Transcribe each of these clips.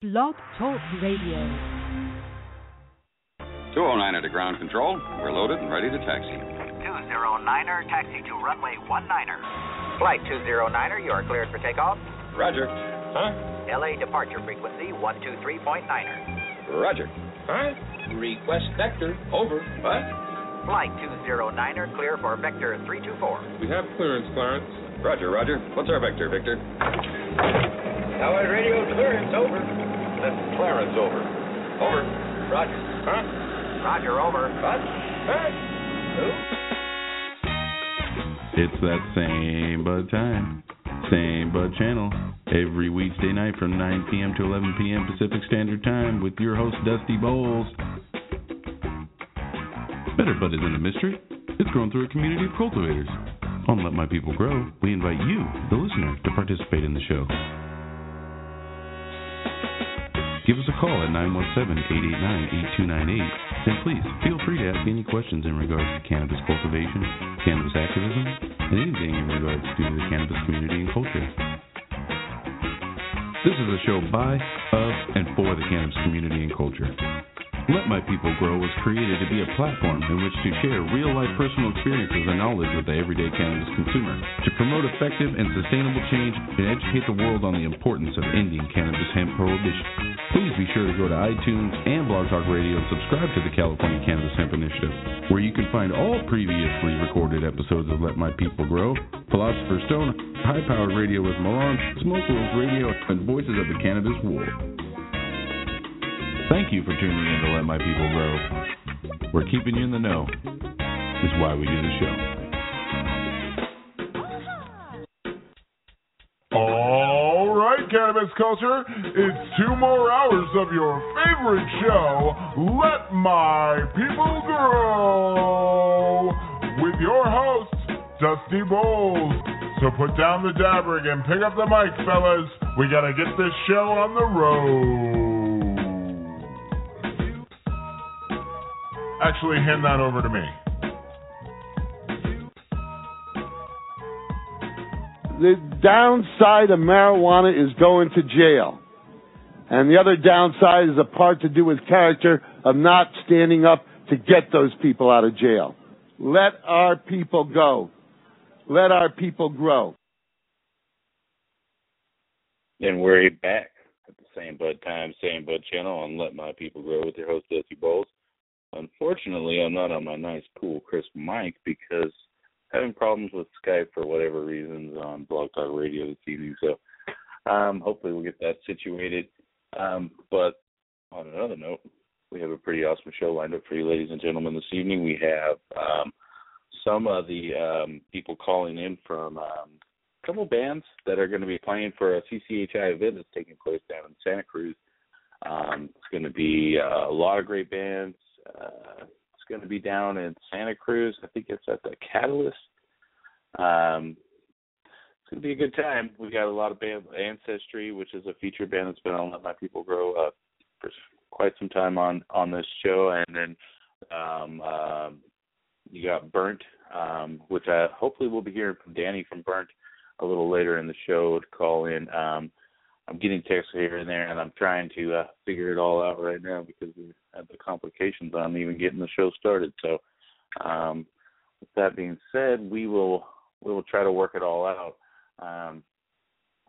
Blog Talk Radio. 209er to ground control. We're loaded and ready to taxi. 209er, taxi to runway 19er. Flight 209er, you are cleared for takeoff. Roger. Huh? LA departure frequency 123.9er. Roger. Huh? Request vector. Over. What? Flight 209er, clear for vector 324. We have clearance, Clarence. Roger, Roger. What's our vector, Victor? Tower radio clearance, over. That's Clarence, over. Over. Roger. Huh? Roger, over. What? Hey! Who? It's that same bud time, same bud channel. Every weekday night from 9 p.m. to 11 p.m. Pacific Standard Time with your host Dusty Bowlz. Better Bud isn't a mystery. It's grown through a community of cultivators. On Let My People Grow, we invite you, the listener, to participate in the show. Give us a call at 917-889-8298 and please feel free to ask any questions in regards to cannabis cultivation, cannabis activism, and anything in regards to the cannabis community and culture. This is a show by, of, and for the cannabis community and culture. Let My People Grow was created to be a platform in which to share real life personal experiences and knowledge with the everyday cannabis consumer, to promote effective and sustainable change and educate the world on the importance of ending cannabis hemp prohibition. Please be sure to go to iTunes and Blog Talk Radio and subscribe to the California Cannabis Hemp Initiative, where you can find all previously recorded episodes of Let My People Grow, Philosopher's Stone, High Powered Radio with Milan, Smoke Rules Radio, and Voices of the Cannabis World. Thank you for tuning in to Let My People Grow. We're keeping you in the know. This Is why we do the show. Cannabis culture, it's two more hours of your favorite show, Let My People Grow, with your host, Dusty Bowlz. So put down the dabbering and pick up the mic, fellas. We gotta get this show on the road. Actually, hand that over to me. The downside of marijuana is going to jail. And the other downside is a part to do with character of not standing up to get those people out of jail. Let our people go. Let our people grow. And we're back at the same Bud Time, same Bud channel on Let My People Grow with your host, Dusty Bowlz. Unfortunately, I'm not on my nice, cool, crisp mic because having problems with Skype for whatever reasons on Blog Talk Radio this evening. So um, hopefully we'll get that situated. Um, but on another note, we have a pretty awesome show lined up for you, ladies and gentlemen, this evening. We have um, some of the um, people calling in from um, a couple bands that are going to be playing for a CCHI event that's taking place down in Santa Cruz. Um, it's going to be uh, a lot of great bands. Uh, going to be down in Santa Cruz. I think it's at the Catalyst. Um, it's going to be a good time. We got a lot of band Ancestree, which is a featured band that's been on Let My People Grow uh, for quite some time on on this show, and then um, um, you got Burnt, um, which I hopefully we'll be hearing from Danny from Burnt a little later in the show to call in. Um, I'm getting texts here and there, and I'm trying to uh, figure it all out right now because we have the complications on even getting the show started. So, um, with that being said, we will we will try to work it all out. Um,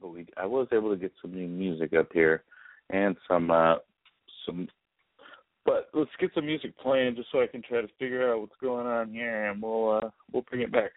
but we, I was able to get some new music up here and some uh, some. But let's get some music playing just so I can try to figure out what's going on here, and we'll uh, we'll bring it back.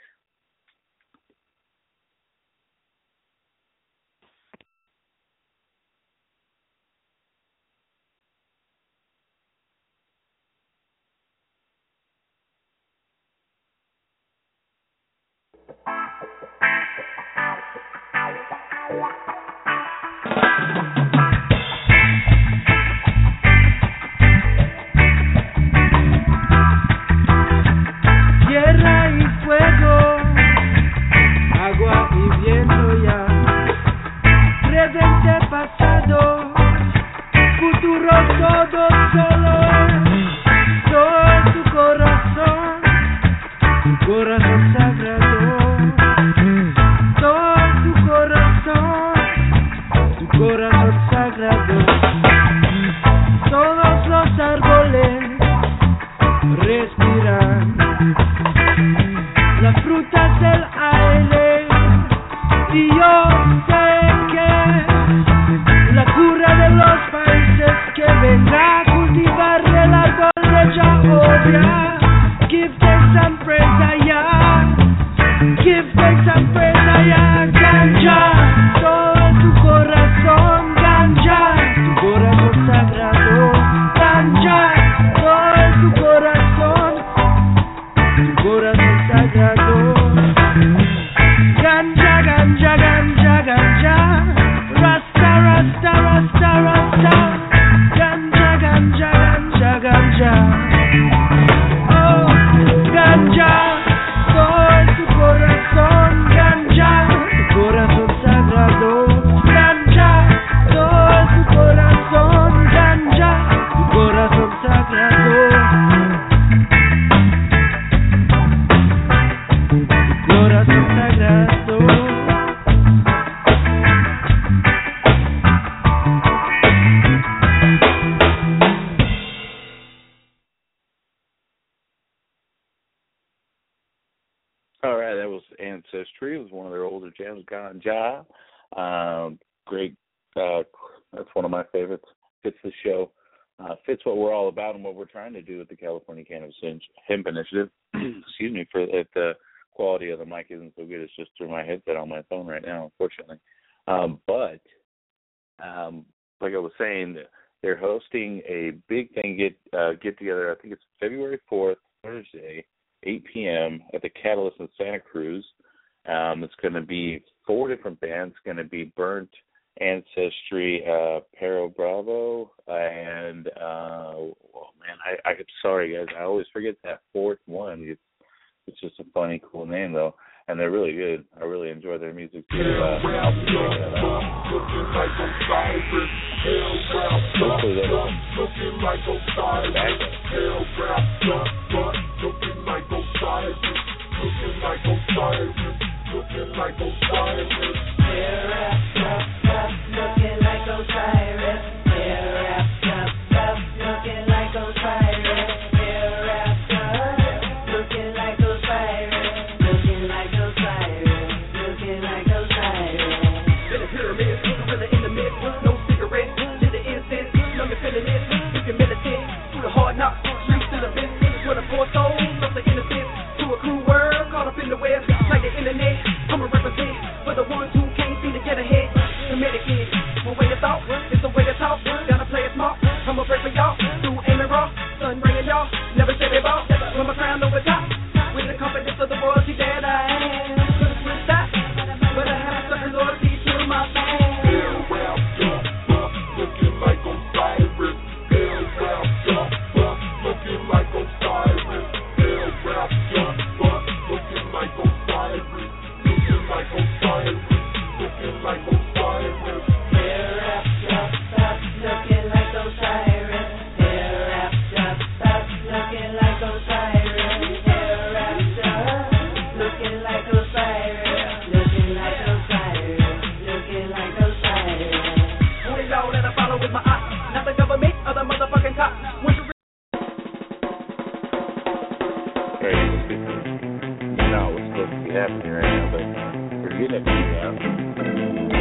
Tierra y fuego, agua y viento Thank you. That was Ancestree. It was one of their older jams, Ganja. Um, great. Uh, that's one of my favorites. Fits the show. Uh, fits what we're all about and what we're trying to do with the California Cannabis Hemp Initiative. Excuse me for if the quality of the mic isn't so good. It's just through my headset on my phone right now, unfortunately. Um, but um, like I was saying, they're hosting a big thing get uh, get together. I think it's February fourth, Thursday, 8 p.m. at the Catalyst in Santa Cruz. Um, it's going to be four different bands. Going to be Burnt Ancestree, uh, Bravo, and uh, oh man, I, I'm sorry guys, I always forget that fourth one. It's, it's just a funny, cool name though, and they're really good. I really enjoy their music too. Uh, I'll be checking it out. Hopefully that's back. Hey, Yeah,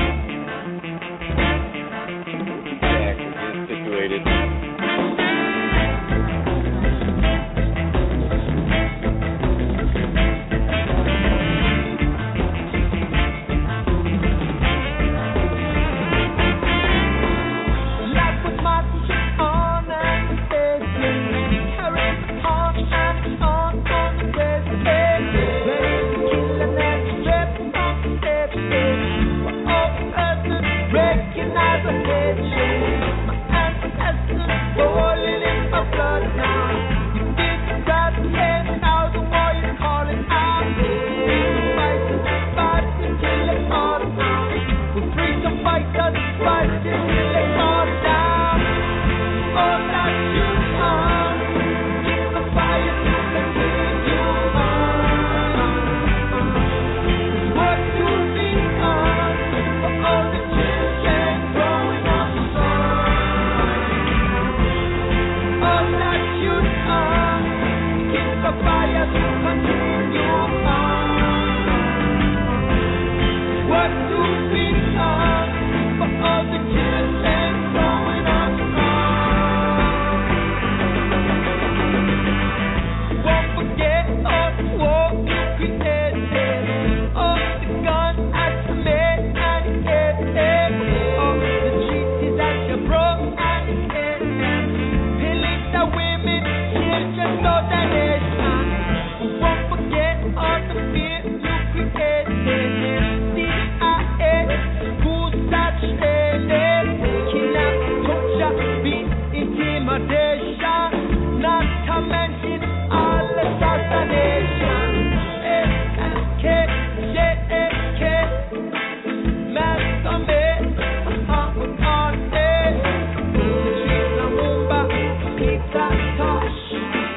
Pizza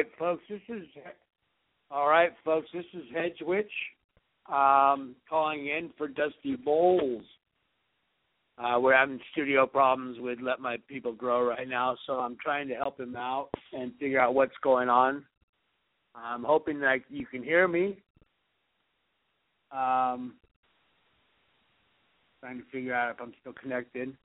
right, folks. This is all right, folks. This is Hedgewitch um, calling in for Dusty Bowlz. Uh, we're having studio problems with Let My People Grow right now, so I'm trying to help him out and figure out what's going on. I'm hoping that you can hear me. Um, trying to figure out if I'm still connected.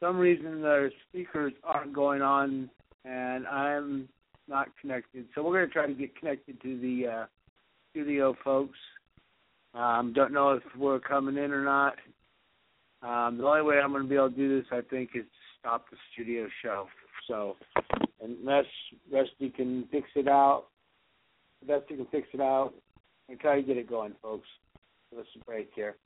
Some reason the speakers aren't going on and I'm not connected. So we're going to try to get connected to the uh, studio folks. Um, don't know if we're coming in or not. Um, the only way I'm going to be able to do this, I think, is to stop the studio show. So unless Rusty can fix it out, he can fix it out, and try to get it going, folks. A break here.